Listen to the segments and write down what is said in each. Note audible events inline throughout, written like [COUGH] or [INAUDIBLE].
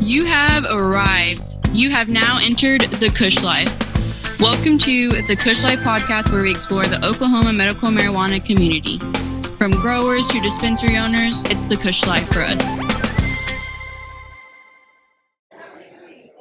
You have arrived. You have now entered the Kush Life. Welcome to the Kush Life podcast, where we explore the Oklahoma medical marijuana community. From growers to dispensary owners, it's the Kush Life for us.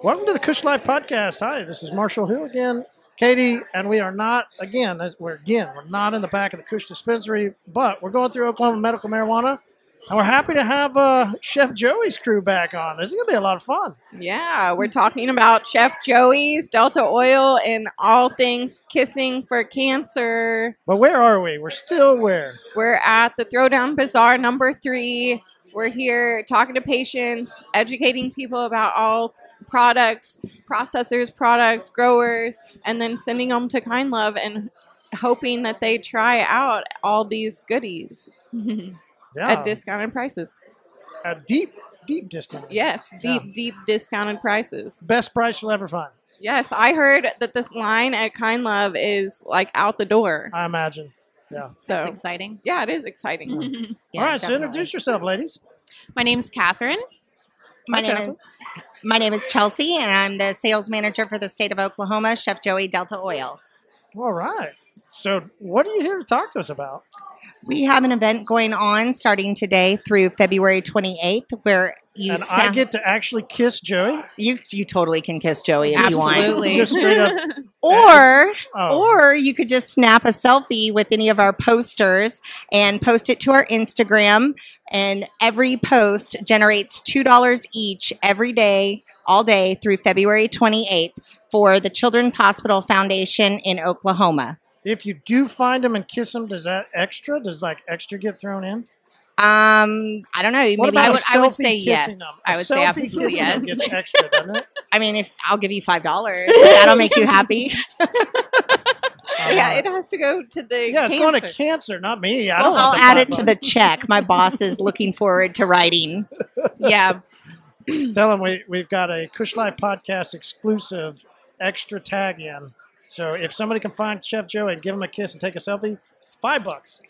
Welcome to the Kush Life Podcast. Hi, this is Marshall Hill again, Katie, and we are not again. We're again, we're not in the back of the Kush dispensary, but we're going through Oklahoma medical marijuana, and we're happy to have uh, Chef Joey's crew back on. This is gonna be a lot of fun. Yeah, we're talking about Chef Joey's Delta Oil and all things kissing for cancer. But where are we? We're still where? We're at the Throwdown Bazaar number three. We're here talking to patients, educating people about all products, processors, products, growers, and then sending them to Kind Love and hoping that they try out all these goodies [LAUGHS] Yeah, at discounted prices. a deep, deep discount. Yes, deep, Yeah. deep discounted prices. best price you'll ever find. Yes, I heard that this line at Kind Love is like out the door. I imagine. Yeah. So That's exciting. yeah, it is exciting. Mm-hmm. [LAUGHS] All right, so introduce yourself, ladies. My name's Catherine. My Hi, name is Catherine. my name is Chelsea, and I'm the sales manager for the state of Oklahoma. Chef Joey Delta Oil. All right. So, what are you here to talk to us about? We have an event going on starting today through February 28th, where you and I get to actually kiss Joey. you you totally can kiss Joey if you want, Absolutely. Just straight up. [LAUGHS] or Oh. or you could just snap a selfie with any of our posters and post it to our Instagram. And every post generates two dollars each every day, all day through February 28th for the Children's Hospital Foundation in Oklahoma. If you do find them and kiss them, does that extra? Does like extra get thrown in? Um, I don't know. What Maybe about I would- I would say yes. I would say absolutely yes. Gets extra, doesn't it? [LAUGHS] I mean, if I'll give you five dollars, that'll make you happy. [LAUGHS] [LAUGHS] yeah, it has to go to the yeah, it's going to cancer. cancer, not me. I Well, I'll add it to the check. My boss is looking forward to writing. Yeah. [CLEARS THROAT] Tell him we we've got a Kush Life podcast exclusive extra tag in. So if somebody can find Chef Joe and give him a kiss and take a selfie, five bucks.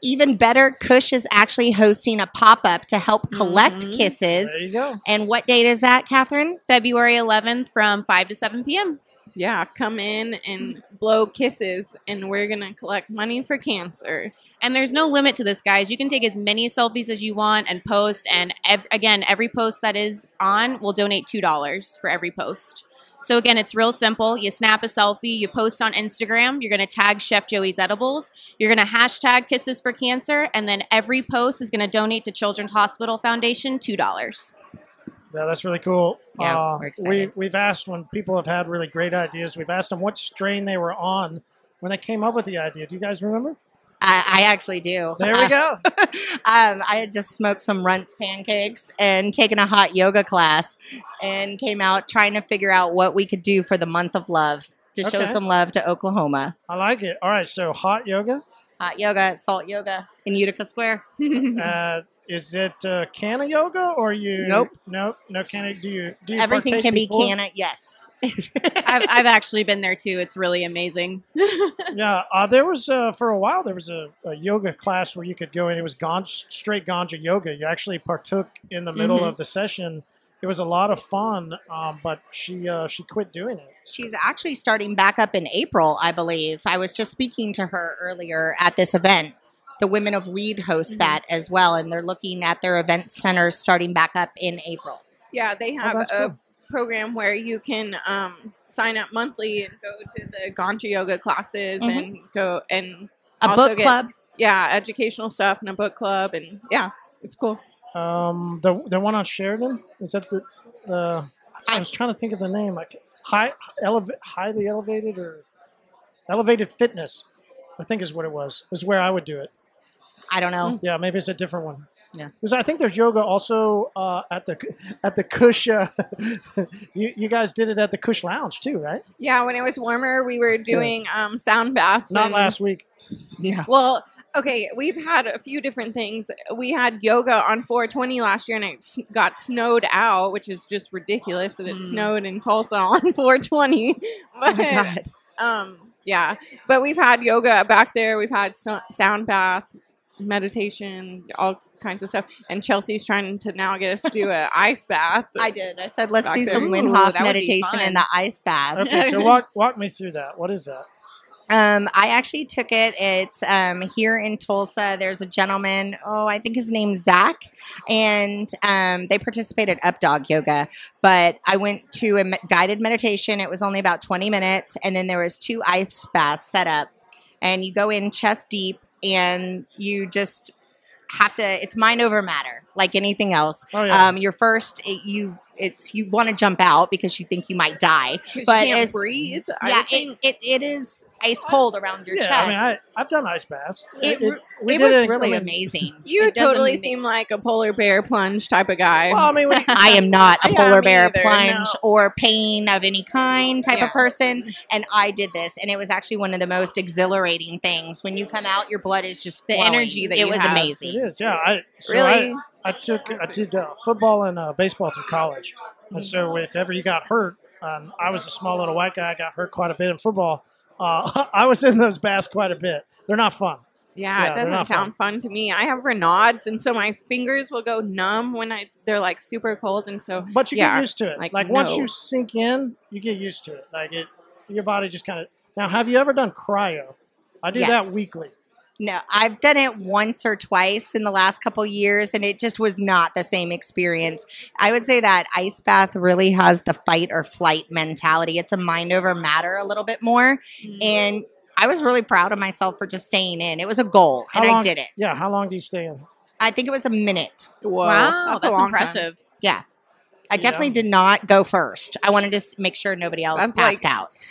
Even better, Kush is actually hosting a pop up to help collect Mhm. kisses. There you go. And what date is that, Catherine? February 11th from 5 to 7 p.m. Yeah, come in and blow kisses, and we're gonna collect money for cancer. And there's no limit to this, guys. You can take as many selfies as you want and post. And ev- again, every post that is on will donate $2 for every post. So again, it's real simple. You snap a selfie, you post on Instagram, you're going to tag Chef Joey's Edibles, you're going to hashtag Kisses for Cancer, and then every post is going to donate to Children's Hospital Foundation $2. Yeah, that's really cool. Yeah, uh, we're we excited. we've asked when people have had really great ideas. We've asked them what strain they were on when they came up with the idea. Do you guys remember? I, I actually do. There we go. [LAUGHS] um, I had just smoked some Runts pancakes and taken a hot yoga class and came out trying to figure out what we could do for the month of love to show some love to Oklahoma. I like it. All right, so hot yoga. Hot yoga Salt Yoga in Utica Square. [LAUGHS] Uh, is it uh, canna yoga or you? Nope. Nope. No canna. Do you? Do you Everything can be before? canna. Yes. I've, I've actually been there too. It's really amazing. [LAUGHS] Yeah. Uh, there was uh, for a while there was a, a yoga class where you could go and it was ganja, straight ganja yoga. You actually partook in the middle Mhm. of the session. It was a lot of fun, um, but she uh, she quit doing it. She's actually starting back up in April, I believe. I was just speaking to her earlier at this event. The Women of Weed host Mm-hmm. that as well, and they're looking at their event centers starting back up in April. Yeah, they have Oh, a cool. Program where you can um, sign up monthly and go to the Ganja yoga classes Mhm. and go and A Also book get- club. yeah, educational stuff and a book club and yeah, it's cool. Um, the the one on Sheridan is that the uh, I was trying to think of the name like high eleva- highly elevated or elevated fitness. I think is what it was. Is where I would do it. I don't know. Yeah, maybe it's a different one. Yeah. because I think there's yoga also uh, at the at the Kush. Uh, [LAUGHS] you you guys did it at the Kush Lounge too, right? Yeah, when it was warmer, we were doing um, sound baths. Not and- last week. Yeah. Well, okay, we've had a few different things. We had yoga on 420 last year, and it got snowed out, which is just ridiculous that it Mm. snowed in Tulsa [LAUGHS] on 420. Oh But my God. um, yeah, but we've had yoga back there. We've had so- sound bath. Meditation, all kinds of stuff. And Chelsea's trying to now get us to do an [LAUGHS] ice bath. I did. I said, let's do some Ooh, Wim Hof that would be meditation in the ice bath. Okay, so walk walk me through that. What is that? Um, I actually took it. It's um, here in Tulsa. There's a gentleman. Oh, I think his name's Zach, and um, they participated at Up Dog Yoga. But I went to a me- guided meditation. It was only about 20 minutes, and then there was two ice baths set up, and you go in chest deep, and you just have to. It's mind over matter, like anything else. Oh yeah. Um, your first, it, you it's you want to jump out because you think you might die. 'Cause you But can't breathe. Yeah, it, it, it is ice cold around your yeah, chest. I mean, I, I've done ice baths. It re- we it was really I amazing. [LAUGHS] you It totally make- seem like a polar bear plunge type of guy. Well, I mean, we, [LAUGHS] I am not a Yeah, polar bear either, plunge no. or pain of any kind type Yeah. of person. And I did this, and it was actually one of the most exhilarating things. When you come out, your blood is just The flowing. energy that it you was have. amazing. is. Yeah. I so really? I, I took I did uh, football and uh, baseball through college, and so if ever you got hurt, um, I was a small little white guy. I got hurt quite a bit in football. Uh, [LAUGHS] I was in those baths quite a bit. They're not fun. Yeah, Yeah, it doesn't sound fun. to me. I have Raynaud's, and so my fingers will go numb when I they're like super cold, and so But you Yeah, get used to it. like, Like, once you sink in, you get used to it. Like it, your body just kind of. Now, have you ever done cryo? I do Yes. that weekly. No, I've done it once or twice in the last couple years, and it just was not the same experience. I would say that ice bath really has the fight or flight mentality. It's a mind over matter a little bit more, mm-hmm. and I was really proud of myself for just staying in. It was a goal, How and I did it. Yeah. How long do you stay in? I think it was a minute. Whoa, wow, that's, a long impressive. Yeah. I Yeah. definitely did not go first. I wanted to make sure nobody else That's passed like- out. [LAUGHS]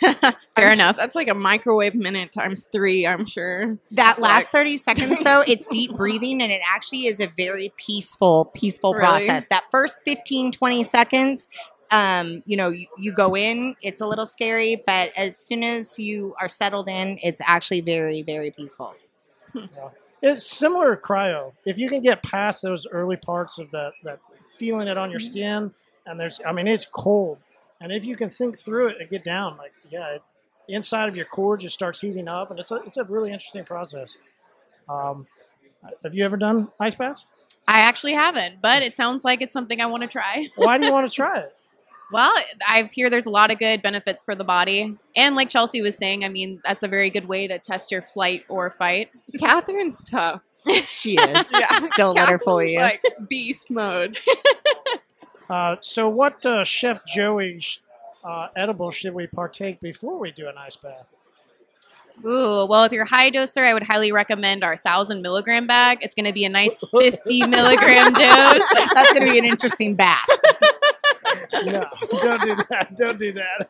Fair I'm- enough. That's like a microwave minute times three. I'm sure. That It's last like- 30 seconds, though, it's deep breathing and it actually is a very peaceful, peaceful Really? process. That first 15, 20 seconds, um, you know, you, you go in, it's a little scary, but as soon as you are settled in, it's actually very, very peaceful. It's similar to cryo. If you can get past those early parts of that, that feeling it on your skin, and there's, I mean, it's cold. And if you can think through it and get down, like, yeah, it, the inside of your core just starts heating up, and it's a, it's a really interesting process. Um, have you ever done ice baths? I actually haven't, but it sounds like it's something I want to try. [LAUGHS] Why do you want to try it? Well, I hear there's a lot of good benefits for the body. And like Chelsea was saying, I mean, that's a very good way to test your flight or fight. [LAUGHS] Catherine's tough. She is. Yeah, Don't let her fool you. Like beast mode. [LAUGHS] Uh, so, what uh, Chef Joey uh, edible should we partake before we do an ice bath? Ooh, well, if you're a high doser, I would highly recommend our 1,000 milligram bag. It's going to be a nice 50 [LAUGHS] milligram dose. That's going to be an interesting bath. [LAUGHS] No, don't do that. Don't do that.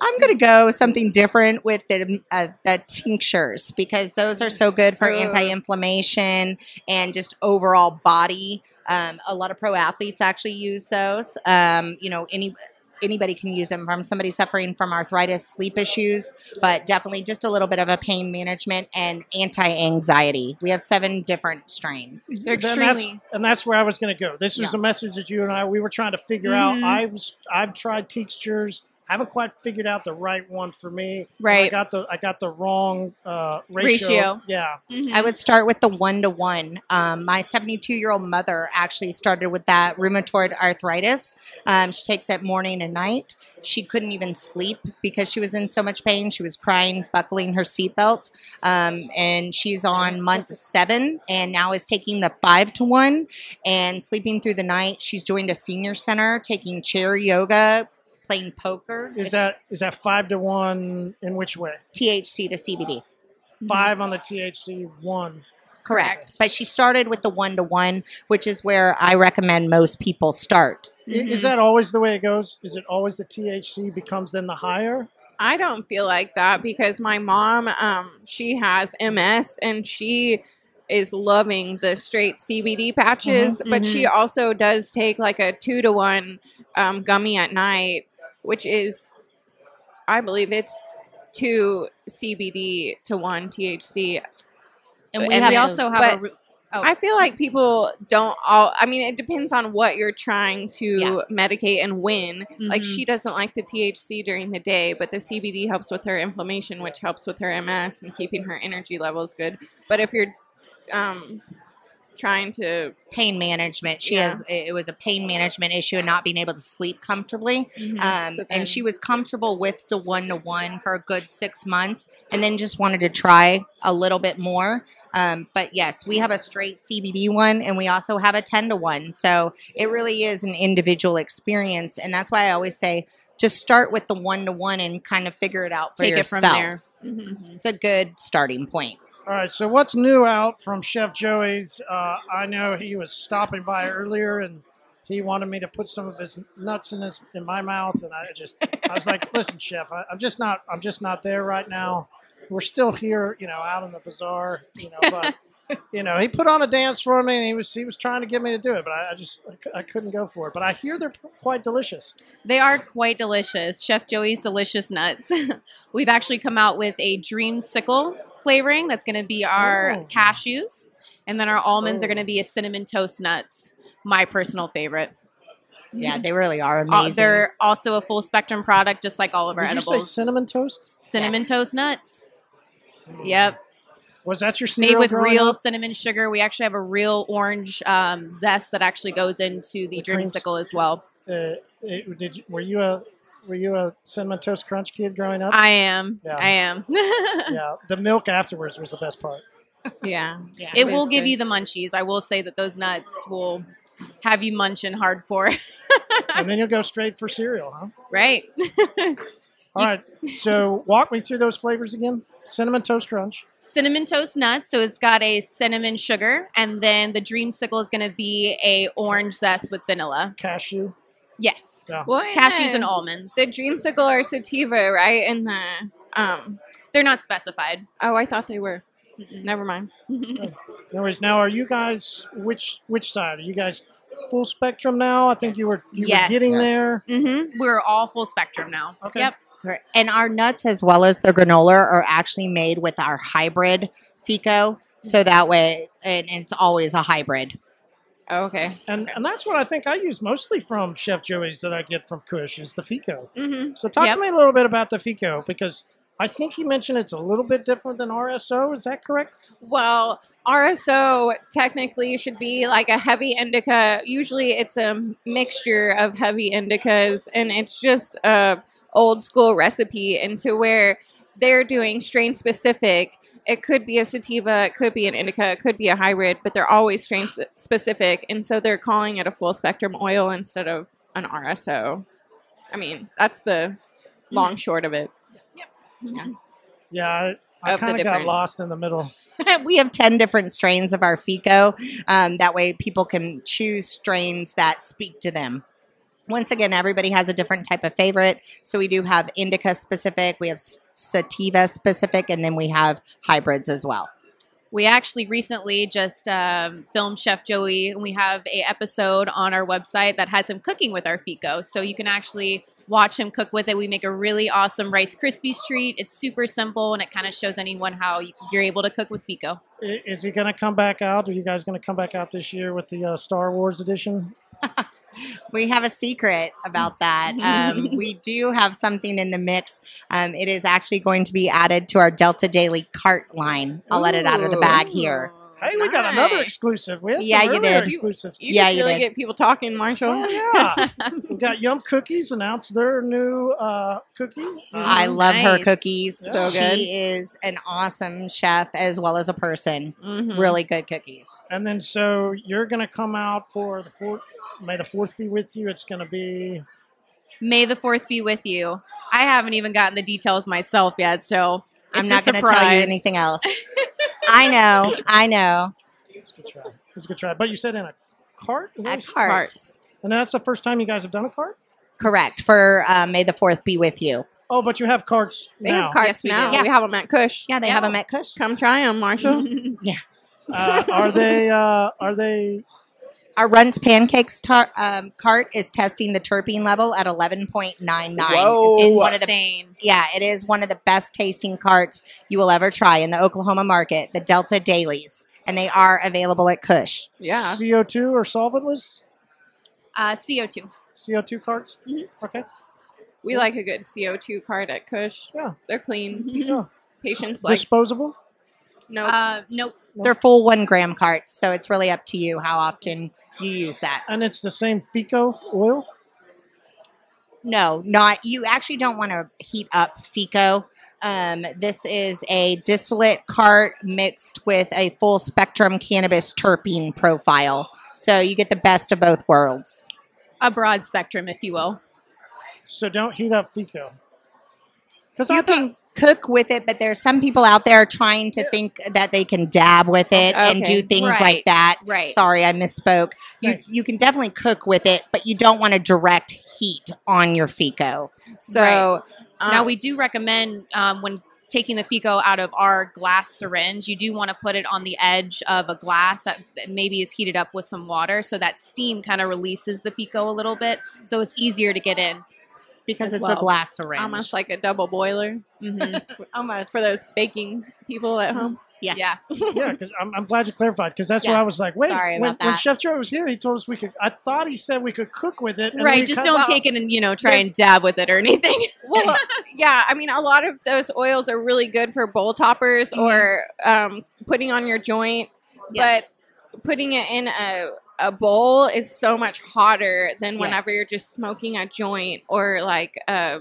I'm going to go something different with the uh, the tinctures because those are so good for anti-inflammation and just overall body. Um, a lot of pro athletes actually use those. Um, you know, any anybody can use them from somebody suffering from arthritis, sleep issues, but definitely just a little bit of a pain management and anti-anxiety. We have seven different strains. They're Then that's- extremely. and that's where I was going to go. This is Yeah. a message that you and I we were trying to figure Mhm. out. I've I've tried textures, haven't quite figured out the right one for me. Right. I Right. got the I got the wrong uh, ratio. Ratio. Yeah, Mhm. I would start with the one to one. My 72 year old mother actually started with that rheumatoid arthritis. Um, she takes it morning and night. She couldn't even sleep because she was in so much pain. She was crying, buckling her seatbelt. Um, and she's on month seven and now is taking the five to one and sleeping through the night. She's joined a senior center, taking chair yoga, playing poker. is It's that is that five to one in which way? THC to CBD? Five on the THC, one. Correct. But she started with the one to one, which is where I recommend most people start. I- Is that always the way it goes? Is it always the THC becomes then the higher? I don't feel like that because my mom, um, she has MS and she is loving the straight CBD patches, but she also does take like a two to one um, gummy at night, which is, I believe it's two CBD to one THC. And we and have we also have a. Oh. I feel like people don't all. I mean, it depends on what you're trying to Yeah. medicate and when. Like Mhm. she doesn't like the THC during the day, but the CBD helps with her inflammation, which helps with her MS and keeping her energy levels good. But if you're um, trying to. pain management. She Yeah. has it was a pain management issue and not being able to sleep comfortably. Um, So and she was comfortable with the one to one for a good six months, and then just wanted to try a little bit more. Um, but yes, we have a straight CBD one, and we also have a ten to one. So it really is an individual experience, and that's why I always say just start with the one to one and kind of figure it out for Take it yourself. from there. Mhm. It's a good starting point. All right, so what's new out from Chef Joey's? Uh, I know he was stopping by earlier and he wanted me to put some of his nuts in his in my mouth, and I just I was like, [LAUGHS] "Listen, Chef, I, I'm just not I'm just not there right now. We're still here, you know, out in the bazaar, you know." But [LAUGHS] you know, he put on a dance for me, and he was he was trying to get me to do it, but I, I just I, I couldn't go for it. But I hear they're quite delicious. They are quite delicious. Chef Joey's delicious nuts. [LAUGHS] We've actually come out with a dreamsicle flavoring that's going to be our Oh. cashews, and then our almonds are Oh. going to be a cinnamon toast nuts. My personal favorite. Yeah, they really are Uh, amazing. they're also a full spectrum product, just like all of our Did you say cinnamon toast? cinnamon Yes. toast nuts. Yep, Was that your made with real up? cinnamon sugar. We actually have a real orange um, zest that actually goes into the The creams. dreamsicle as well. Uh, it- did you, were you a were you a cinnamon toast crunch kid growing up? I am. Yeah. I am. [LAUGHS] yeah, the milk afterwards was the best part. Yeah. yeah. it It will give good. you the munchies. I will say that those nuts will have you munching hardcore. [LAUGHS] and then you'll go straight for cereal, huh? right. [LAUGHS] All right. So walk me through those flavors again. Cinnamon toast crunch. cinnamon toast nuts. So it's got a cinnamon sugar, and then the dream dreamsicle is going to be a orange zest with vanilla. cashew. Yes, Yeah. Well, cashews and almonds. The dreamsicle are sativa, right? And the um. They're not specified. Oh, I thought they were. Never mind. [LAUGHS] Anyways, now are you guys which which side? Are you guys full spectrum now? I think you were you Yes. were getting Yes. there. hmm We're all full spectrum now. Okay. Yep. And our nuts, as well as the granola, are actually made with our hybrid FECO. So that way, and, and it's always a hybrid. Oh, okay. And and that's what I think I use mostly from Chef Joey's that I get from Kush is the FECO. Mm-hmm. So talk Yep. to me a little bit about the FECO because I think you mentioned it's a little bit different than RSO. Is that correct? Well, RSO technically should be like a heavy indica. Usually, it's a mixture of heavy indicas, and it's just a old school recipe into where they're doing strain specific. It could be a sativa, it could be an indica, it could be a hybrid, but they're always strain specific, and so they're calling it a full spectrum oil instead of an RSO. I mean, that's the long short of it. Yeah, I, I kind of got difference. lost in the middle. [LAUGHS] [LAUGHS] we have 10 different strains of our FECO. Um, that way, people can choose strains that speak to them. Once again, everybody has a different type of favorite. So we do have indica specific, we have s- sativa specific, and then we have hybrids as well. We actually recently just um, filmed Chef Joey, and we have a episode on our website that has him cooking with our FECO. So you can actually watch him cook with it. We make a really awesome Rice Krispies treat. It's super simple, and it kind of shows anyone how you- you're able to cook with FECO. Is he going to come back out? Are you guys going to come back out this year with the uh, Star Wars edition? [LAUGHS] We have a secret about that. Um, we do have something in the mix. Um, it is actually going to be added to our Delta Daily cart line. I'll let it out of the bag here. Hey, we got another Nice. exclusive. We had Yeah, some you did. exclusives. You Yeah, just you really did. get people talking, Marshall. Oh, yeah. [LAUGHS] we got Yum Cookies announced their new uh, cookie. I love her Nice. cookies. So good. She is an awesome chef as well as a person. Mhm. Really good cookies. And then so you're going to come out for the fourth. May the fourth be with you. It's going to be May the fourth be with you. I haven't even gotten the details myself yet, so I'm not going to tell you [LAUGHS] anything else. [LAUGHS] I know. I know. it's a good try. It's a good try. But you said in a cart. Is that A what you- cart. Carts. And that's the first time you guys have done a cart. Correct. For uh, May the 4th be with you. Oh, but you have carts They now. have carts Yes, we now. do. We have them at Kush. Yeah, they have them at Kush. Come try them, Marshall. [LAUGHS] uh, are they? Uh, are they? Our Runs Pancakes tar- um, cart is testing the terpene level at 11.99. Whoa. It's one of the Insane. yeah, it is one of the best tasting carts you will ever try in the Oklahoma market, the Delta Dailies. And they are available at Kush. yeah. CO two or solventless Uh, CO2. CO two carts. Mhm. Okay. We like a good CO2 cart at Kush. Yeah. They're clean. Yeah. Patients like. Disposable. No, Uh, nope. They're full one gram carts, so it's really up to you how often you use that. And it's the same FECO oil. No, not you. Actually, don't want to heat up FECO. Um, this is a distillate cart mixed with a full spectrum cannabis terpene profile, so you get the best of both worlds. A broad spectrum, if you will. So don't heat up FECO. Because You can cook with it, but there's some people out there trying to think that they can dab with it and do things Right. like that. Right. Sorry, I misspoke. You you can definitely cook with it, but you don't want to direct heat on your FECO. so um, now we do recommend um, when taking the FECO out of our glass syringe, you do want to put it on the edge of a glass that maybe is heated up with some water, so that steam kind of releases the FECO a little bit, so it's easier to get in. Because it's well. a glass syringe. almost like a double boiler hmm [LAUGHS] Almost. for those baking people at home. Yes. Yeah. [LAUGHS] yeah, because I'm, I'm glad you clarified because that's what I was like. Wait, Sorry when, about when that. Chef Joe was here, he told us we could. I thought he said we could cook with it. and Right. Just don't well, take it and you know try and dab with it or anything. [LAUGHS] Well, yeah, I mean, a lot of those oils are really good for bowl toppers or um, putting on your joint, Yes. but putting it in a a bowl is so much hotter than whenever Yes. you're just smoking a joint or like a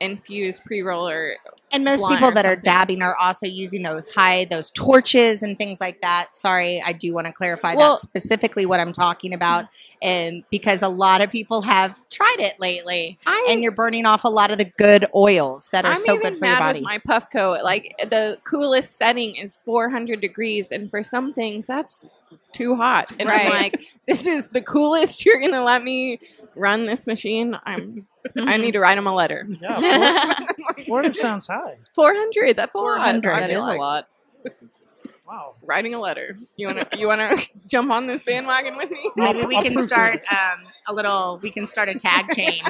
infused pre roller. And most people or that are dabbing are also using those high, those torches and things like that. Sorry, I do want to clarify Well- that specifically what I'm talking about, mm-hmm. and because a lot of people have tried it lately, I and you're burning off a lot of the good oils that are I'm so good for your body. my Puffco. Like the coolest setting is 400 degrees, and for some things that's too hot. And I'm like, this is the coolest. [LAUGHS] You're gonna let me run this machine? I'm. I need to write him a letter. Yeah, [LAUGHS] 400 sounds high. 400. That's a lot. 400. I that like. a lot. Wow. Writing a letter. You wanna you wanna [LAUGHS] jump on this bandwagon with me? Maybe we can start um, a little. We can start a tag chain.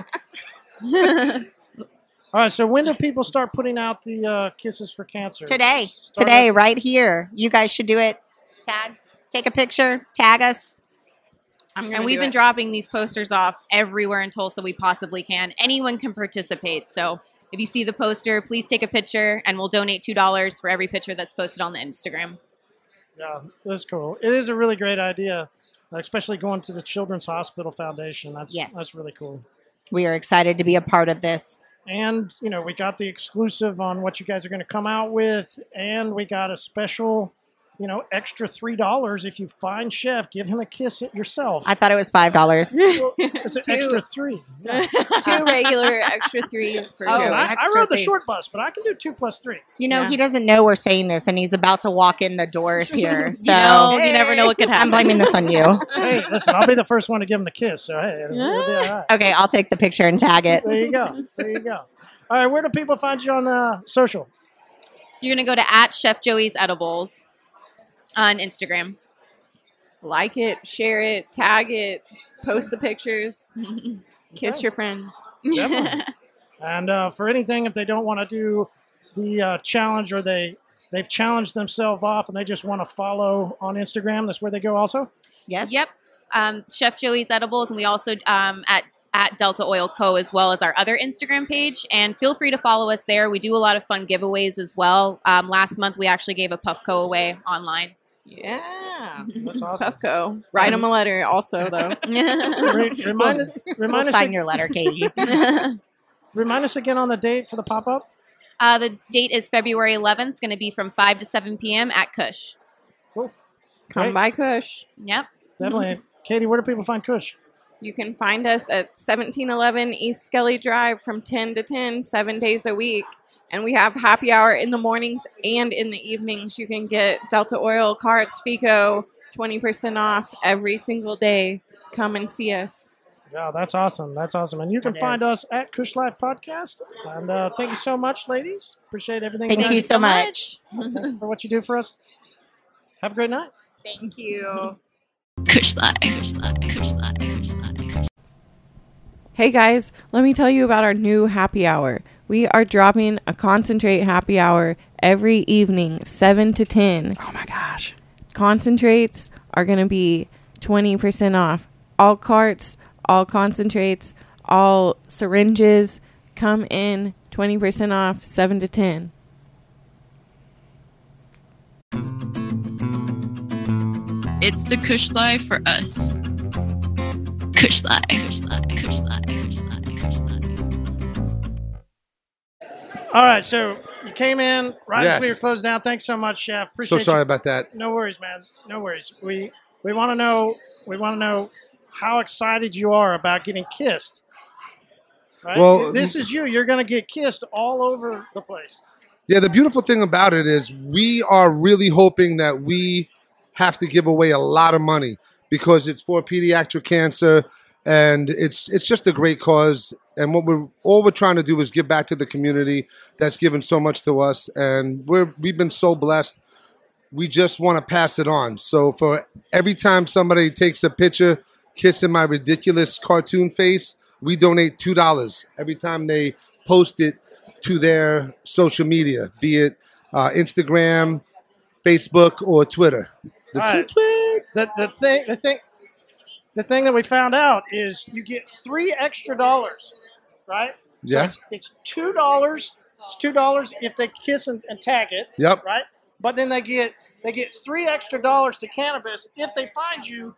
All right. So when do people start putting out the uh, kisses for cancer? today, Start today, at- right here. You guys should do it. Tag, take a picture, tag us. I'm and we've been it. dropping these posters off everywhere in Tulsa we possibly can. Anyone can participate. So if you see the poster, please take a picture and we'll donate $2 for every picture that's posted on the Instagram. Yeah, that's cool. It is a really great idea, especially going to the Children's Hospital Foundation. That's Yes. that's really cool. We are excited to be a part of this. And you know, we got the exclusive on what you guys are going to come out with, and we got a special, you know, extra three dollars if you find Chef, give him a kiss it yourself. I thought it was five dollars. Well, it's an Two. extra three. [LAUGHS] Yeah. two regular extra three for Oh, Listen, you. I, I rode the three. short bus, but I can do two plus three. You know, Yeah. he doesn't know we're saying this, and he's about to walk in the [LAUGHS] doors here. So you know, you never know what could happen. I'm blaming this on you. [LAUGHS] Hey, listen, I'll be the first one to give him the kiss. So hey, it'll, it'll be all right. Okay, I'll take the picture and tag it. There you go. There you go. All right, where do people find you on uh, social? You're going to go to at Chef Joey's Edibles on Instagram. like it, share it, tag it, post the pictures, [LAUGHS] kiss Okay. your friends. Definitely. [LAUGHS] And uh, for anything, if they don't want to do the uh, challenge or they they've challenged themselves off and they just want to follow on Instagram, that's where they go. Also, Yes. Yep. Um, Chef Joey's Edibles, and we also um, at at Delta Oil Co. as well as our other Instagram page. And feel free to follow us there. We do a lot of fun giveaways as well. Um, last month we actually gave a Puffco away online. Yeah. that's [LAUGHS] awesome. Puffco. Write them a letter also, though. [LAUGHS] [LAUGHS] Re- remind us, remind We'll us, sign your letter, Katie. remind us again on the date for the pop up. uh, the date is February 11th. It's going to be from 5 to 7 p.m. at Kush. Cool. Come Great. by Kush. Yep. Definitely, Katie. Where do people find Kush? You can find us at 1711 East Skelly Drive from 10 to 10, seven days a week. And we have happy hour in the mornings and in the evenings. You can get Delta Oil, Carts, FECO, 20% off every single day. Come and see us. Yeah, that's awesome. That's awesome. And you can It find is. us at Kush Life Podcast. And uh, thank you so much, ladies. Appreciate everything. Thank you so much. [LAUGHS] for what you do for us. Have a great night. Thank you. Kush Life. Kush Life. Kush Life. Hey guys, let me tell you about our new happy hour. We are dropping a concentrate happy hour every evening, 7 to 10. Oh my gosh. Concentrates are going to be 20% off. All carts, all concentrates, all syringes come in 20% off, 7 to 10. It's the Kush Life for us. Kush. All right, so you came in right as we were Yes. closed down. Thanks so much, Chef. Appreciate So sorry you. about that. No worries, man. No worries. We we want to know we want to know how excited you are about getting kissed. Right? Well, this is you. You're going to get kissed all over the place. Yeah, the beautiful thing about it is we are really hoping that we have to give away a lot of money because it's for pediatric cancer and it's it's just a great cause and what we're all we're trying to do is give back to the community that's given so much to us and we're we've been so blessed we just want to pass it on so for every time somebody takes a picture kissing my ridiculous cartoon face we donate two dollars every time they post it to their social media, be it uh, Instagram, Facebook, or Twitter. The right. tweet. The the thing the thing the thing that we found out is you get three extra dollars, right? So Yeah. it's, it's two dollars. It's two dollars if they kiss and, and tag it, Yep. right? But then they get they get three extra dollars to cannabis if they find you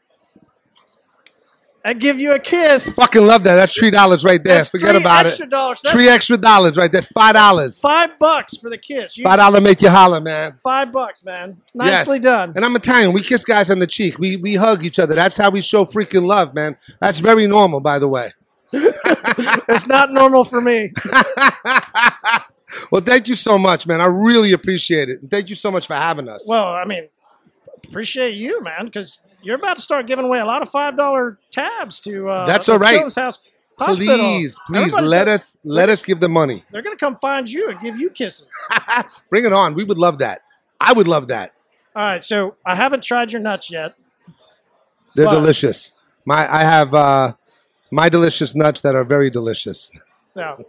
and give you a kiss. Fucking love that. That's three dollars right there. That's Forget three about extra it. dollars. That's Three extra dollars right there. Five dollars. five bucks for the kiss. You, Five dollar make you holler, man. five bucks, man. Yes. Nicely done. And I'm Italian. We kiss guys on the cheek. We we hug each other. That's how we show freaking love, man. That's very normal, by the way. [LAUGHS] It's not normal for me. [LAUGHS] well, thank you so much, man. I really appreciate it. And thank you so much for having us. Well, I mean, appreciate you, man, because you're about to start giving away a lot of five dollar tabs to. Uh, That's all right. House Hospital. please, please Everybody's let gonna- us let us give the money. They're gonna come find you and give you kisses. [LAUGHS] Bring it on. We would love that. I would love that. All right, so I haven't tried your nuts yet. They're But- delicious. My I have uh, my delicious nuts that are very delicious. No,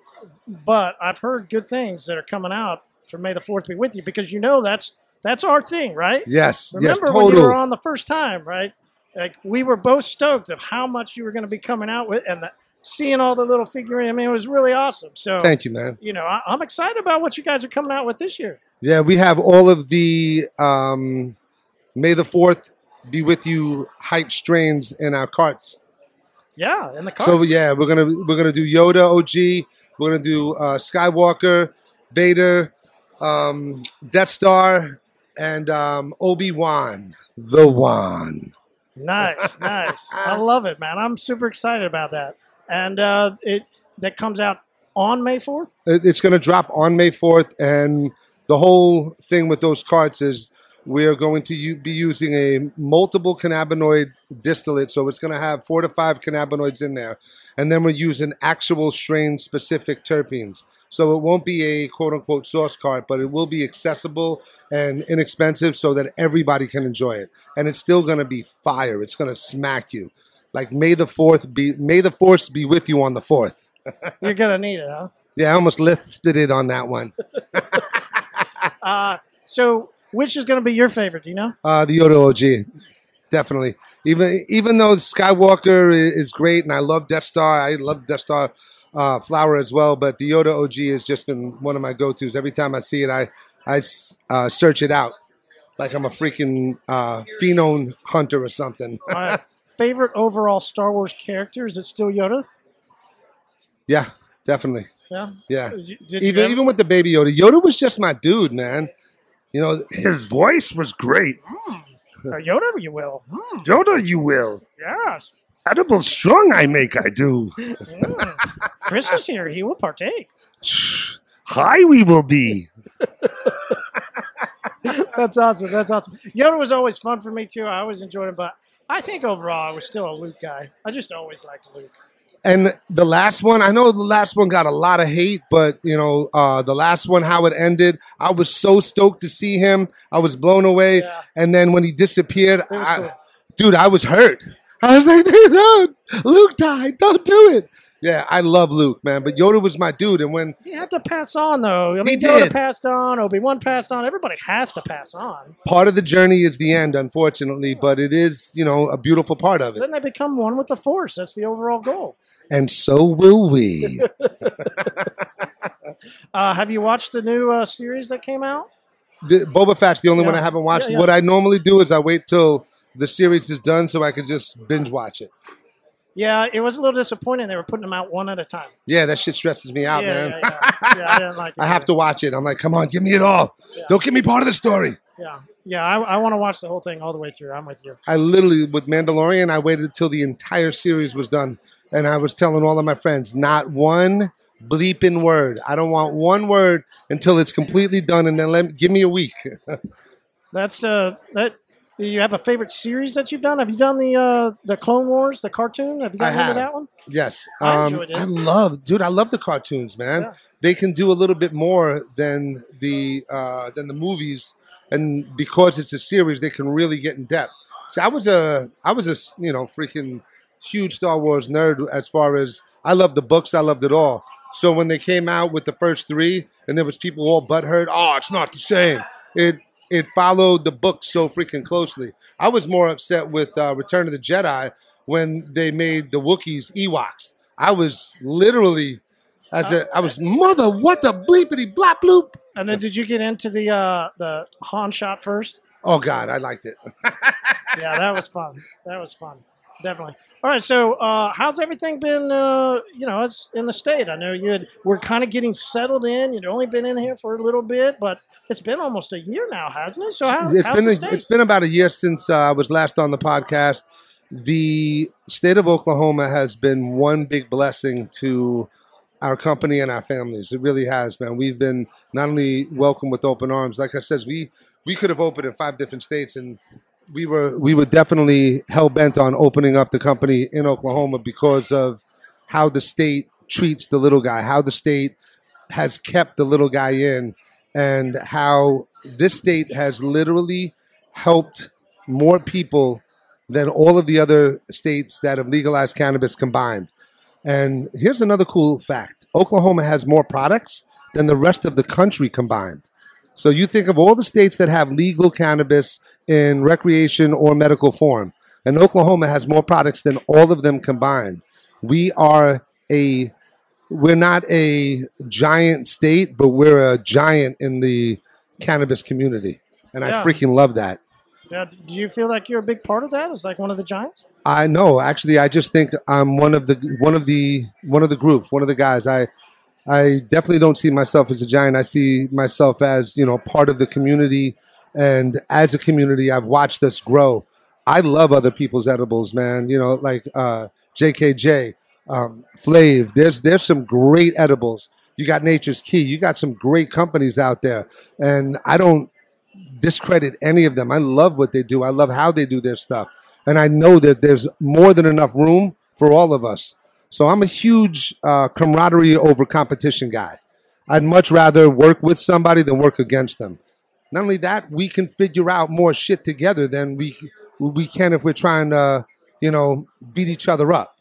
but I've heard good things that are coming out for May the Fourth be with you because you know that's that's our thing, right? Yes, Remember yes, when you were on the first time, right? Like we were both stoked of how much you were going to be coming out with, and the, seeing all the little figurines. I mean, it was really awesome. So, Thank you, man. you know, I, I'm excited about what you guys are coming out with this year. Yeah, we have all of the um, May the Fourth be with you hype strains in our carts. Yeah, in the car. So yeah, we're gonna we're gonna do Yoda OG. We're gonna do uh, Skywalker, Vader, um, Death Star, and um, Obi Wan, the Wan. Nice, [LAUGHS] nice. I love it, man. I'm super excited about that. And uh, it that comes out on May 4th. It- It's going to drop on May 4th, and the whole thing with those carts is we are going to u- be using a multiple cannabinoid distillate. So it's going to have four to five cannabinoids in there. And then we're using actual strain specific terpenes. So it won't be a quote unquote source cart, but it will be accessible and inexpensive so that everybody can enjoy it. And it's still going to be fire. It's going to smack you. Like May the 4th be, May the 4th be with you on the 4th. [LAUGHS] You're gonna need it, huh? Yeah, I almost lifted it on that one. [LAUGHS] Uh, so which is gonna be your favorite? Do you know? Uh, the Yoda OG, definitely. Even even though Skywalker is great, and I love Death Star, I love Death Star uh, flower as well. But the Yoda OG has just been one of my go tos. Every time I see it, I uh, search it out like I'm a freaking uh, phenome hunter or something. [LAUGHS] My favorite overall Star Wars character is it still Yoda? yeah, definitely. Yeah. Yeah. Did you- did Even ever- even with the baby Yoda, Yoda was just my dude, man. You know, his voice was great. or Yoda, you will. Hmm, Yoda, you will. yes. Edible strong I make, I do. Mm. Chris is here. He will partake. [SIGHS] High we will be. [LAUGHS] That's awesome. That's awesome. Yoda was always fun for me too. I always enjoyed him, but I think overall I was still a Luke guy. I just always liked Luke. And the last one, I know the last one got a lot of hate, but you know, uh, the last one, how it ended, I was so stoked to see him. I was blown away. Yeah. And then when he disappeared, I- cool. dude, I was hurt. I was like, no, Luke died. Don't do it. Yeah, I love Luke, man. But Yoda was my dude. And when He had to pass on though. I mean, He Yoda did. passed on. Obi Wan passed on. Everybody has to pass on. part of the journey is the end, unfortunately, but it is, you know, a beautiful part of it. Then they become one with the Force. That's the overall goal. And so will we. [LAUGHS] [LAUGHS] Uh, have you watched the new uh, series that came out? the, Boba Fett's the only one I haven't watched. Yeah, yeah. What I normally do is I wait till the series is done so I could just binge watch it. Yeah, it was a little disappointing. They were putting them out one at a time. Yeah, that shit stresses me out, yeah, man. Yeah, yeah. [LAUGHS] yeah, I didn't like it. I have to watch it. I'm like, come on, give me it all. Don't give me part of the story. Yeah, yeah. I, I want to watch the whole thing all the way through. I'm with you. I literally, with Mandalorian, I waited until the entire series was done. And I was telling all of my friends, not one bleeping word. I don't want one word until it's completely done. And then let me, give me a week. [LAUGHS] That's uh that. You have a favorite series that you've done? Have you done the uh the Clone Wars, the cartoon? Have you I have. that one? yes. I Um. I love, dude, I love the cartoons, man. Yeah. They can do a little bit more than the uh, than the movies. And because it's a series, they can really get in depth. So I was a, I was a you know, freaking huge Star Wars nerd as far as I loved the books, I loved it all. So when they came out with the first three, and there was people all butthurt, oh, it's not the same. It it followed the book so freaking closely. I was more upset with uh, Return of the Jedi when they made the Wookiees Ewoks. I was literally, as a, I was mother, what the bleepity blop bloop. And then did you get into the uh the Han shot first? Oh God, I liked it. [LAUGHS] Yeah, that was fun. That was fun. Definitely. All right, so uh, how's everything been? Uh, you know, it's in the state. I know you had, we're kind of getting settled in. You'd only been in here for a little bit, but it's been almost a year now, hasn't it? So how, it's how's been the state? it's been about a year since uh, I was last on the podcast. The state of Oklahoma has been one big blessing to our company and our families. It really has, man. We've been not only welcomed with open arms, like I said, we we could have opened in five different states, and we were we were definitely hell bent on opening up the company in Oklahoma because of how the state treats the little guy, how the state has kept the little guy in, and how this state has literally helped more people than all of the other states that have legalized cannabis combined. And here's another cool fact Oklahoma has more products than the rest of the country combined. So you think of all the states that have legal cannabis in recreation or medical form, and Oklahoma has more products than all of them combined. We are a we're not a giant state, but we're a giant in the cannabis community. And Yeah. I freaking love that. yeah, do you feel like you're a big part of that? It's like one of the giants. I know. Actually, I just think I'm one of the one of the one of the group, one of the guys. I I definitely don't see myself as a giant. I see myself as you know part of the community, and as a community, I've watched us grow. I love other people's edibles, man. You know, like uh, JKJ, um, Flav. There's there's some great edibles. You got Nature's Key. You got some great companies out there, and I don't discredit any of them. I love what they do. I love how they do their stuff. And I know that there's more than enough room for all of us. So I'm a huge uh, camaraderie over competition guy. I'd much rather work with somebody than work against them. Not only that, we can figure out more shit together than we we can if we're trying to, you know, beat each other up.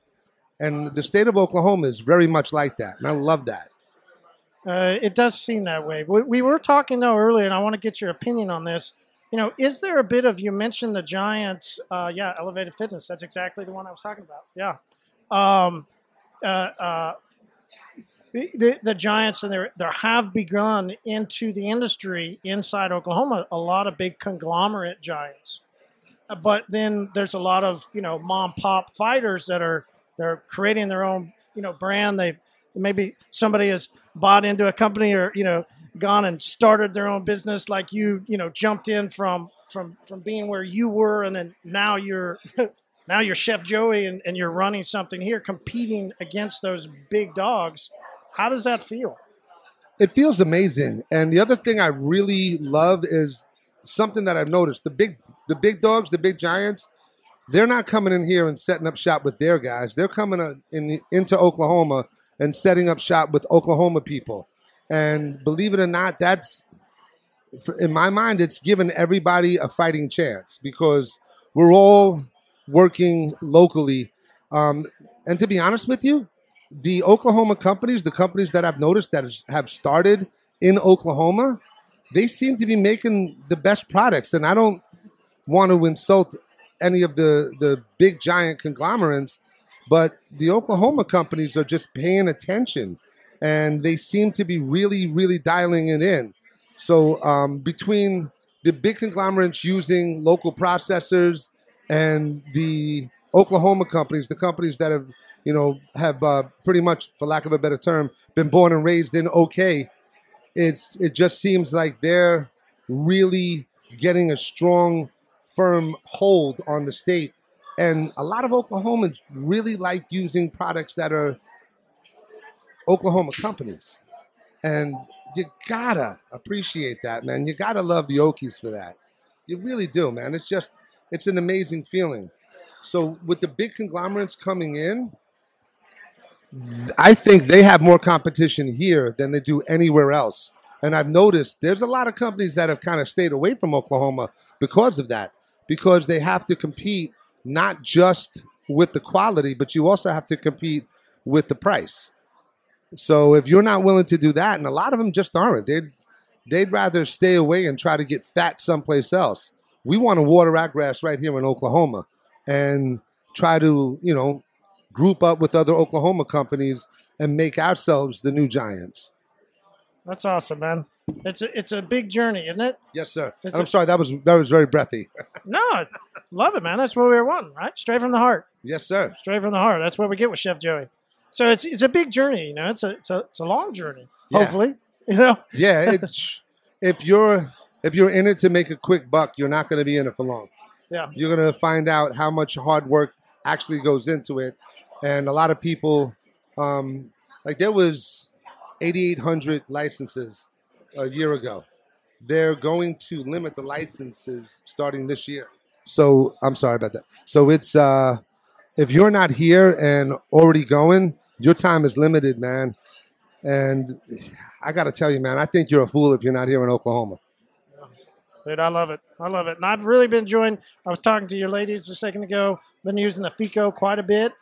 And the state of Oklahoma is very much like that, and I love that. Uh, it does seem that way. We, we were talking though earlier, and I want to get your opinion on this. You know, is there a bit of you mentioned the Giants? Uh, yeah, elevated fitness. That's exactly the one I was talking about. Yeah, um, uh, uh, the, the, Giants and there there have begun into the industry inside Oklahoma a lot of big conglomerate giants, Uh, but then there's a lot of you know mom pop fighters that are they're creating their own you know brand. They maybe somebody has bought into a company or you know gone and started their own business like you you know jumped in from from from being where you were and then now you're [LAUGHS] now you're chef joey and, and you're running something here competing against those big dogs how does that feel it feels amazing. And the other thing I really love is something that I've noticed: the big, the big dogs, the big giants. They're not coming in here and setting up shop with their guys. They're coming uh, in into Oklahoma and setting up shop with Oklahoma people. And believe it or not, that's in my mind, it's given everybody a fighting chance because we're all working locally. Um, and to be honest with you, the Oklahoma companies, the companies that I've noticed that have started in Oklahoma, they seem to be making the best products. And I don't want to insult any of the, the big giant conglomerates, but the Oklahoma companies are just paying attention and they seem to be really, really dialing it in. So um, between the big conglomerates using local processors and the Oklahoma companies, the companies that have you know have uh, pretty much, for lack of a better term, been born and raised in OK. It's it just seems like they're really getting a strong, firm hold on the state, and a lot of Oklahomans really like using products that are Oklahoma companies, and you gotta appreciate that, man. You gotta love the Okies for that. You really do, man. It's just it's an amazing feeling. So with the big conglomerates coming in, I think they have more competition here than they do anywhere else. And I've noticed there's a lot of companies that have kind of stayed away from Oklahoma because of that, because they have to compete not just with the quality, but you also have to compete with the price. So if you're not willing to do that, and a lot of them just aren't, they'd they'd rather stay away and try to get fat someplace else. We want to water our grass right here in Oklahoma and try to, you know, group up with other Oklahoma companies and make ourselves the new giants. That's awesome, man. It's a, it's a big journey, isn't it? Yes, sir. It's I'm a- sorry, that was that was very breathy. [LAUGHS] No, love it, man. That's what we were wanting, right? Straight from the heart. yes, sir. Straight from the heart. That's what we get with Chef Joey. So it's it's a big journey, you know. It's a it's a it's a long journey. Yeah. Hopefully, [LAUGHS] you know. Yeah, it's, [LAUGHS] if you're if you're in it to make a quick buck, you're not going to be in it for long. Yeah. You're going to find out how much hard work actually goes into it, and a lot of people, um, like there was 8,800 licenses a year ago. They're going to limit the licenses starting this year. So I'm sorry about that. So it's uh, if you're not here and already going, your time is limited, man. And I got to tell you, man, I think you're a fool if you're not here in Oklahoma. Dude, I love it. I love it. And I've really been enjoying. I was talking to your ladies a second ago. Been using the FECO quite a bit,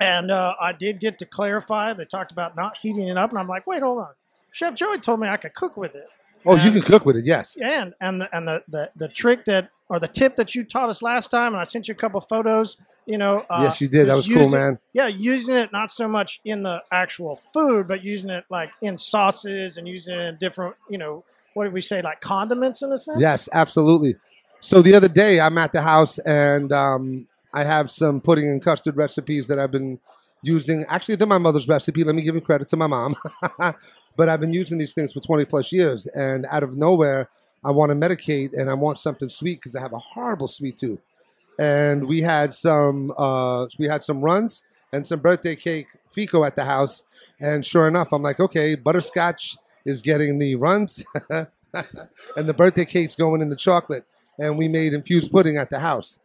and uh, I did get to clarify. They talked about not heating it up, and I'm like, wait, hold on. Chef Joey told me I could cook with it. Oh, you can cook with it, yes. and and the, and the, the the trick that or the tip that you taught us last time, and I sent you a couple photos. You know, uh, yes, you did. That was cool, man. Yeah, using it not so much in the actual food, but using it like in sauces and using it in different, you know, what did we say, like condiments in a sense? Yes, absolutely. So the other day, I'm at the house and um, I have some pudding and custard recipes that I've been using. Actually, they're my mother's recipe. Let me give you credit to my mom. [LAUGHS] but I've been using these things for 20 plus years. And out of nowhere, I want to medicate and I want something sweet because I have a horrible sweet tooth. And we had some uh, we had some Runtz and some birthday cake FECO at the house. And sure enough, I'm like, okay, butterscotch is getting the Runtz, [LAUGHS] and the birthday cake's going in the chocolate. And we made infused pudding at the house.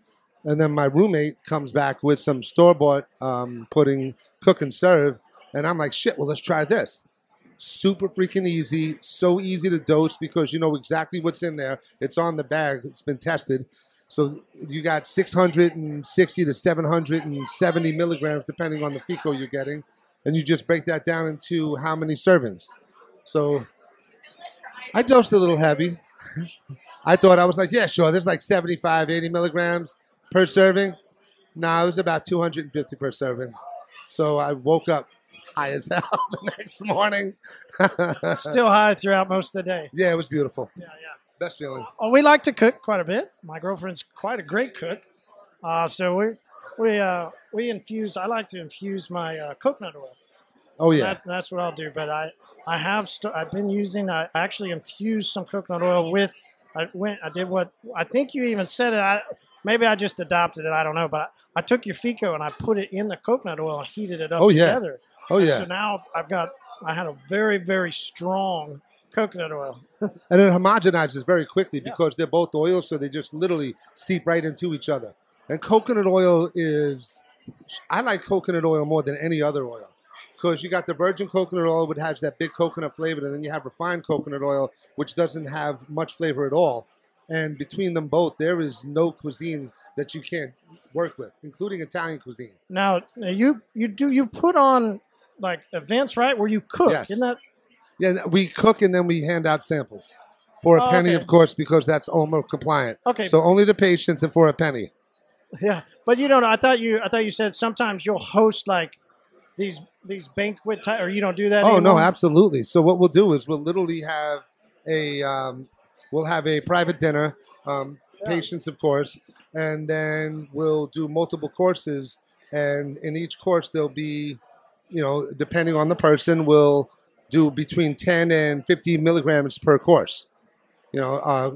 And then my roommate comes back with some store bought um, pudding, cook and serve. And I'm like, shit, well, let's try this. Super freaking easy, so easy to dose because you know exactly what's in there. It's on the bag, it's been tested. So you got 660 to 770 milligrams, depending on the FECO you're getting. And you just break that down into how many servings. So I dosed a little heavy. [LAUGHS] I thought I was like, yeah, sure. There's like 75, 80 milligrams per serving. No, it was about 250 per serving. So I woke up high as [LAUGHS] hell the next morning. [LAUGHS] Still high throughout most of the day. yeah, it was beautiful. Yeah, yeah. Best feeling. Well, we like to cook quite a bit. My girlfriend's quite a great cook, uh, so we we uh, we infuse. I like to infuse my uh, coconut oil. Oh yeah. That, that's what I'll do. But I I have st- I've been using. I actually infused some coconut oil with. I went. I did what I think you even said it. I, maybe I just adopted it. I don't know. But I, I took your FECO and I put it in the coconut oil and heated it up Oh, yeah. together. Oh And yeah. So now I've got. I had a very very strong coconut oil. [LAUGHS] and it homogenizes very quickly Yeah. because they're both oils, so they just literally seep right into each other. And coconut oil is, I like coconut oil more than any other oil because you got the virgin coconut oil, which has that big coconut flavor, and then you have refined coconut oil, which doesn't have much flavor at all. And between them both, there is no cuisine that you can't work with, including Italian cuisine. Now you you do you put on like events right where you cook? Yes. Isn't that Yeah, we cook and then we hand out samples for a Oh, penny, okay. of course, because that's OMA compliant. okay? So only the patients and for a penny. Yeah, but you don't. know. I thought you. I thought you said sometimes you'll host like these these banquet type, or you don't do that. Oh no, absolutely. So what we'll do is we'll literally have a um, we'll have a private dinner. Um, Yeah. patients, of course, and then we'll do multiple courses. And in each course, there'll be, you know, depending on the person, we'll do between 10 and 50 milligrams per course. You know, uh,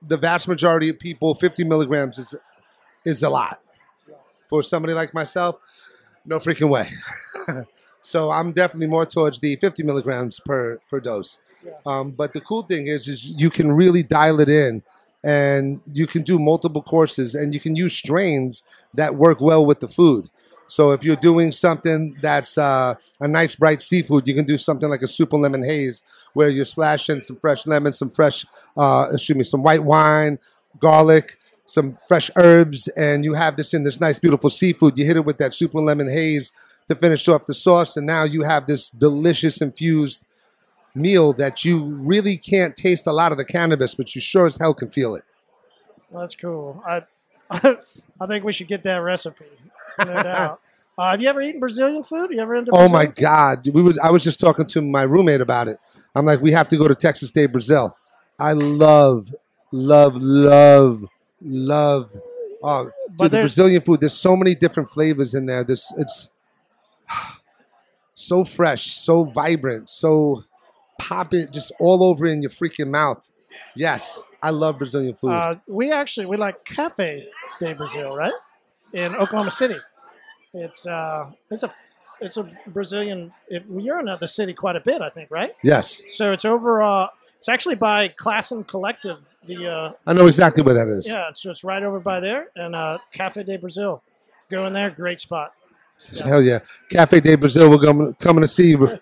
the vast majority of people, 50 milligrams is is a lot. For somebody like myself, no freaking way. [LAUGHS] so I'm definitely more towards the 50 milligrams per per dose. Yeah. Um, but the cool thing is, is you can really dial it in, and you can do multiple courses, and you can use strains that work well with the food. So if you're doing something that's uh, a nice bright seafood, you can do something like a super lemon haze, where you're splashing some fresh lemon, some fresh, uh, excuse me, some white wine, garlic, some fresh herbs, and you have this in this nice, beautiful seafood. You hit it with that super lemon haze to finish off the sauce, and now you have this delicious infused meal that you really can't taste a lot of the cannabis, but you sure as hell can feel it. That's cool. I, [LAUGHS] I think we should get that recipe. No [LAUGHS] doubt. Uh, have you ever eaten Brazilian food? You ever into Oh my Brazilian? God! We would. I was just talking to my roommate about it. I'm like, we have to go to Texas de Brazil. I love, love, love, love. Oh, dude, the Brazilian food. There's so many different flavors in there. This it's so fresh, so vibrant, so pop it just all over in your freaking mouth. Yes, I love Brazilian food. Uh, we actually we like Cafe de Brazil, right? In Oklahoma City. It's uh, it's a it's a Brazilian. It, you're in the city quite a bit, I think, right? yes, So it's over. Uh, it's actually by Class and Collective. The uh, I know exactly where that is. yeah, so it's right over by there, and uh, Cafe de Brazil. Go in there, great spot. [LAUGHS] Hell yeah, Cafe de Brazil. We're coming coming to see you. [LAUGHS]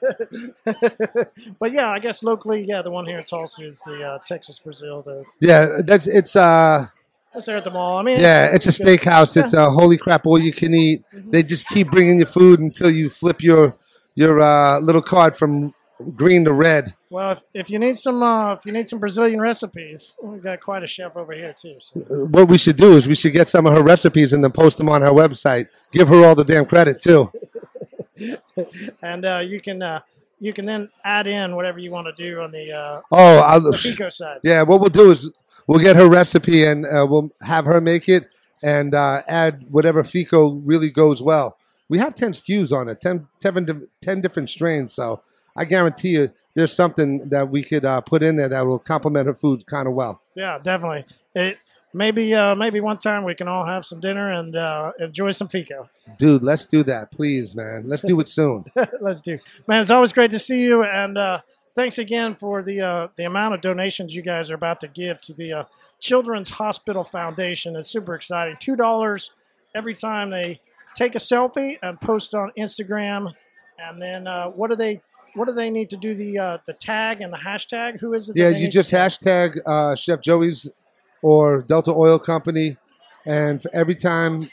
but yeah, I guess locally, yeah, the one here in Tulsa is the uh, Texas Brazil. The Yeah, that's it's uh that's there at the mall. I mean, yeah, it's a steakhouse. It's a holy crap, all you can eat. They just keep bringing you food until you flip your your uh, little card from green to red. Well, if, if you need some uh, if you need some Brazilian recipes, we've got quite a chef over here too. So. What we should do is we should get some of her recipes and then post them on her website. Give her all the damn credit too. [LAUGHS] And uh, you can uh, you can then add in whatever you want to do on the uh, Oh, I'll, the FECO side. yeah. What we'll do is we'll get her recipe and uh, we'll have her make it and uh, add whatever FECO really goes well. We have 10 SKUs on it, 10, 10, 10 different strains. So I guarantee you there's something that we could uh, put in there that will complement her food kind of well. Yeah, definitely. It maybe uh, maybe one time we can all have some dinner and uh, enjoy some FECO. Dude, let's do that, please, man. Let's do it soon. [LAUGHS] Let's do. Man, it's always great to see you, and uh, thanks again for the uh, the amount of donations you guys are about to give to the uh, Children's Hospital Foundation. It's super exciting. Two dollars every time they take a selfie and post on Instagram, and then uh, what do they what do they need to do the uh, the tag and the hashtag? Who is it? Yeah, you just hashtag uh, Chef Joey's or Delta Oil Company, and for every time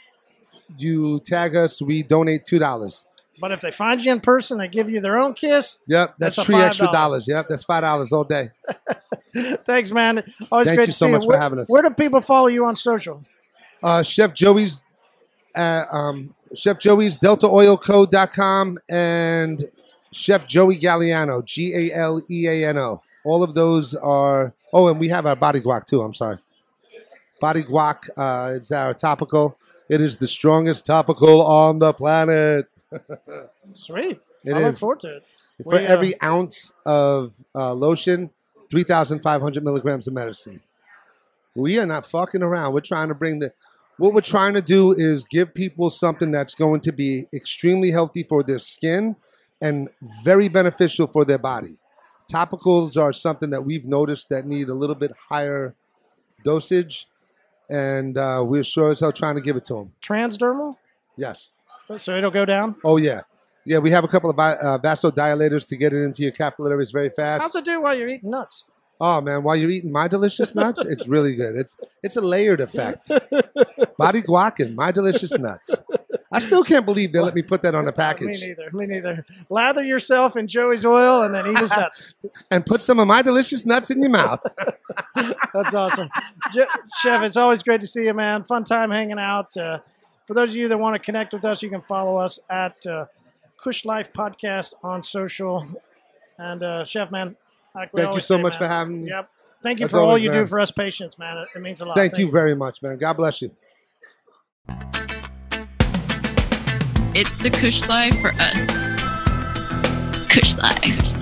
you tag us, we donate two dollars. But if they find you in person, they give you their own kiss. Yep, that's, That's three extra $5. dollars. Yep, that's five dollars all day. [LAUGHS] Thanks, man. Always Thank great you so much for Where- having us. Where do people follow you on social? Uh, Chef Joey's, uh, um, Chef Joey's DeltaOilCo.com and Chef Joey Galeano, G A L E A N O. All of those are. Oh, and we have our body guac too. I'm sorry. Body guac. Uh, it's our topical. It is the strongest topical on the planet. [LAUGHS] Sweet. It I look is. forward to it. For We, uh, every ounce of uh, lotion, 3,500 milligrams of medicine. We are not fucking around. We're trying to bring the. What we're trying to do is give people something that's going to be extremely healthy for their skin and very beneficial for their body. Topicals are something that we've noticed that need a little bit higher dosage, and uh, we're sure as hell trying to give it to them. Transdermal, Yes. so it'll go down. Oh yeah, yeah. We have a couple of uh, vasodilators to get it into your capillaries very fast. How's it do while you're eating nuts? Oh man, while you're eating my delicious nuts, it's really good. It's it's a layered effect. [LAUGHS] Body guac and my delicious nuts. I still can't believe they let me put that on the [LAUGHS] package. Me neither. Me neither. Lather yourself in Joey's oil and then eat his nuts. [LAUGHS] and put some of my delicious nuts in your mouth. [LAUGHS] That's awesome. Je- Chef, it's always great to see you, man. Fun time hanging out. Uh, for those of you that want to connect with us, you can follow us at uh, Kush Life Podcast on social. And uh, Chef, man, like Thank you so say, much man, for having me. Yep. thank you for all you man. do for us patients, man. It, it means a lot. Thank you very much, man. God bless you. It's the Kush Life for us. Kush Life.